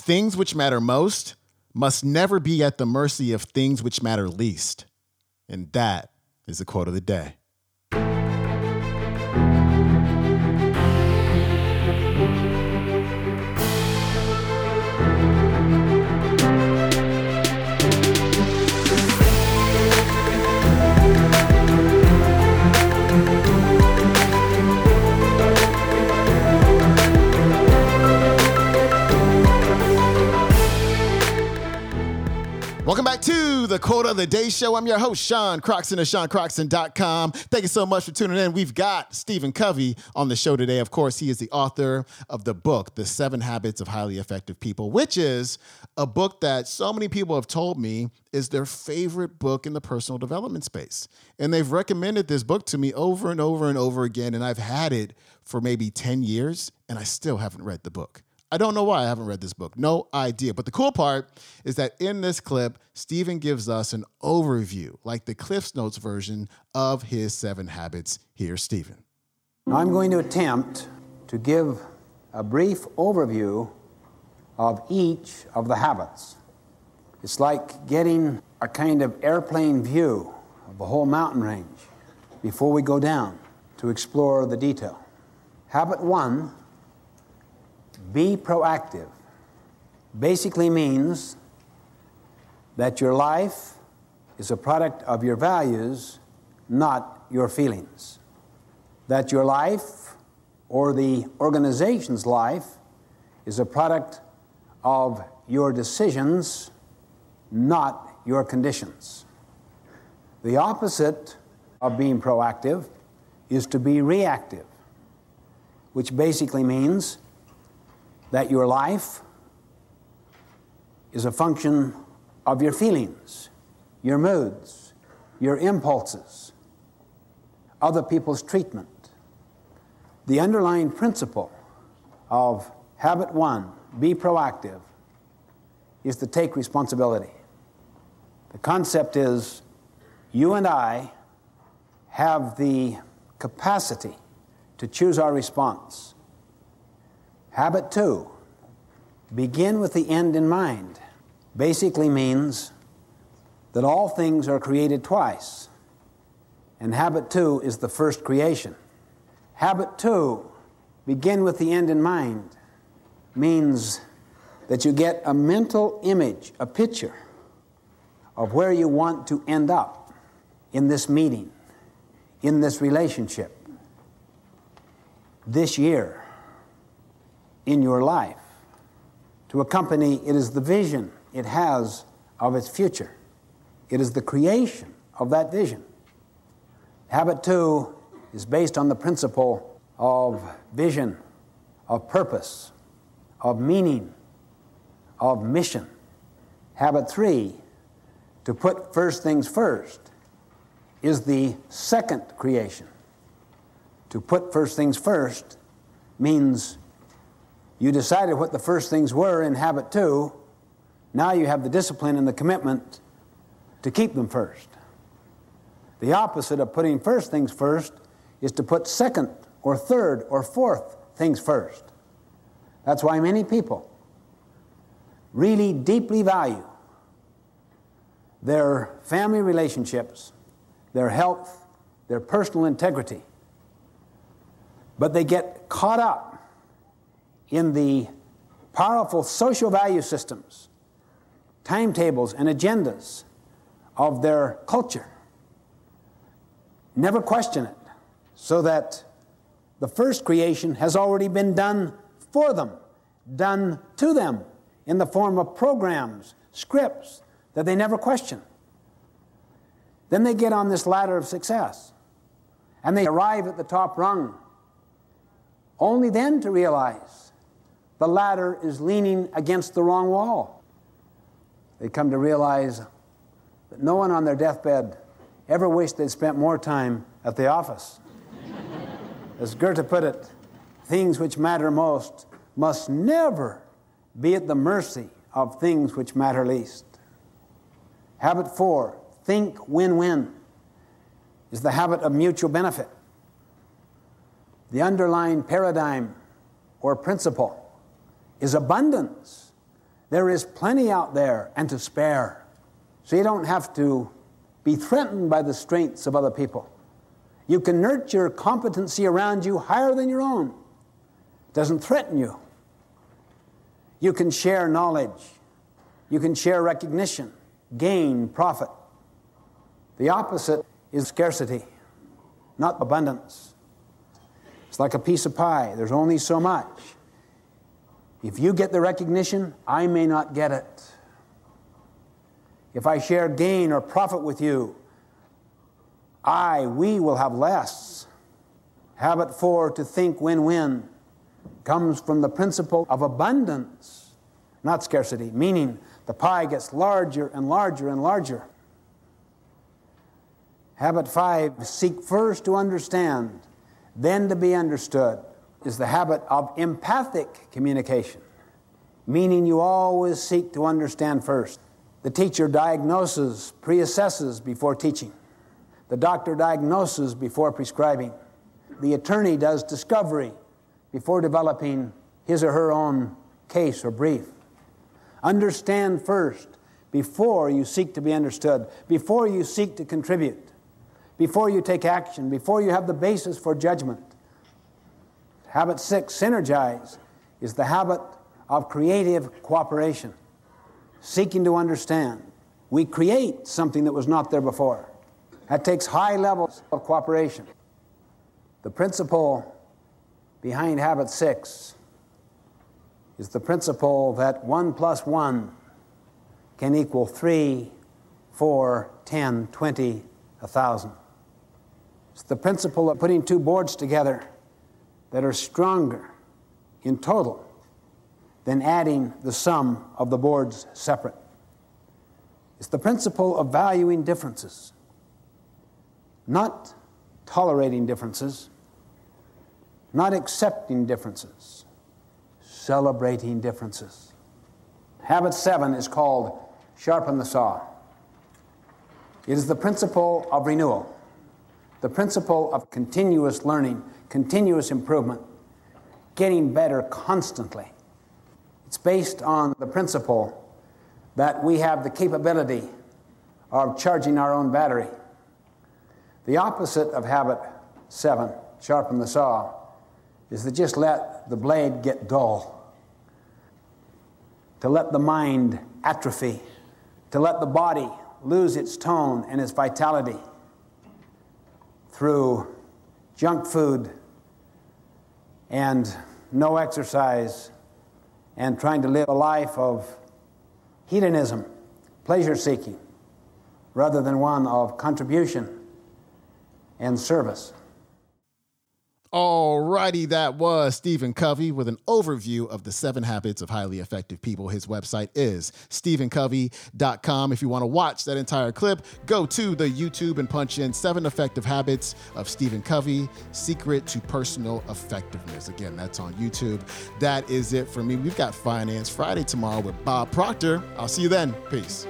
things which matter most must never be at the mercy of things which matter least. And that is the quote of the day. Welcome back to the Quote of the Day Show. I'm your host, Sean Croxton of SeanCroxton.com. Thank you so much for tuning in. We've got Stephen Covey on the show today. Of course, he is the author of the book, The Seven Habits of Highly Effective People, which is a book that so many people have told me is their favorite book in the personal development space. And they've recommended this book to me over and over and over again. And I've had it for maybe 10 years, and I still haven't read the book. I don't know why I haven't read this book. No idea. But the cool part is that in this clip, Stephen gives us an overview, like the Cliff's Notes version of his seven habits. Here's Stephen. I'm going to attempt to give a brief overview of each of the habits. It's like getting a kind of airplane view of the whole mountain range before we go down to explore the detail. Habit one be proactive basically means that your life is a product of your values, not your feelings. That your life or the organization's life is a product of your decisions, not your conditions. The opposite of being proactive is to be reactive, which basically means that your life is a function of your feelings, your moods, your impulses, other people's treatment. The underlying principle of habit one, be proactive, is to take responsibility. The concept is you and I have the capacity to choose our response. Habit two, begin with the end in mind, basically means that all things are created twice. And habit two is the first creation. Habit two, begin with the end in mind, means that you get a mental image, a picture of where you want to end up in this meeting, in this relationship, this year in your life. To a company, it is the vision it has of its future, it is the creation of that vision. Habit two is based on the principle of vision, of purpose, of meaning, of mission. Habit three, to put first things first, is the second creation. To put first things first means you decided what the first things were in habit two. Now you have the discipline and the commitment to keep them first. The opposite of putting first things first is to put second or third or fourth things first. That's why many people really deeply value their family relationships, their health, their personal integrity. But they get caught up in the powerful social value systems, timetables, and agendas of their culture. Never question it, so that the first creation has already been done for them, done to them in the form of programs, scripts that they never question. Then they get on this ladder of success and they arrive at the top rung, only then to realize the ladder is leaning against the wrong wall. They come to realize that no one on their deathbed ever wished they'd spent more time at the office. As Goethe put it, things which matter most must never be at the mercy of things which matter least. Habit four think win win is the habit of mutual benefit. The underlying paradigm or principle is abundance, There is plenty out there and to spare. So you don't have to be threatened by the strengths of other people. You can nurture competency around you higher than your own. It doesn't threaten you. You can share knowledge. You can share recognition, gain, profit. The opposite is scarcity, not abundance. It's like a piece of pie, there's only so much. If you get the recognition, I may not get it. If I share gain or profit with you, I, we will have less. Habit four, to think win win, comes from the principle of abundance, not scarcity, meaning the pie gets larger and larger and larger. Habit five, seek first to understand, then to be understood is the habit of empathic communication, meaning you always seek to understand first. The teacher diagnoses, pre assesses before teaching. The doctor diagnoses before prescribing. The attorney does discovery before developing his or her own case or brief. Understand first before you seek to be understood, before you seek to contribute, before you take action, before you have the basis for judgment. Habit six, synergize, is the habit of creative cooperation, seeking to understand. We create something that was not there before. That takes high levels of cooperation. The principle behind habit six is the principle that one plus one can equal three, four, ten, twenty, a thousand. It's the principle of putting two boards together that are stronger in total than adding the sum of the boards separate. It's the principle of valuing differences, not tolerating differences, not accepting differences, celebrating differences. Habit seven is called sharpen the saw. It is the principle of renewal, the principle of continuous learning continuous improvement, getting better constantly. It's based on the principle that we have the capability of charging our own battery. The opposite of habit seven, sharpen the saw, is to just let the blade get dull, to let the mind atrophy, to let the body lose its tone and its vitality through junk food and no exercise and trying to live a life of hedonism, pleasure seeking, rather than one of contribution and service. Alrighty, that was Stephen Covey with an overview of the seven habits of highly effective people. His website is stephencovey.com. If you want to watch that entire clip, go to the YouTube and punch in seven effective habits of Stephen Covey, Secret to Personal Effectiveness. Again, that's on YouTube. That is it for me. We've got Finance Friday tomorrow with Bob Proctor. I'll see you then. Peace.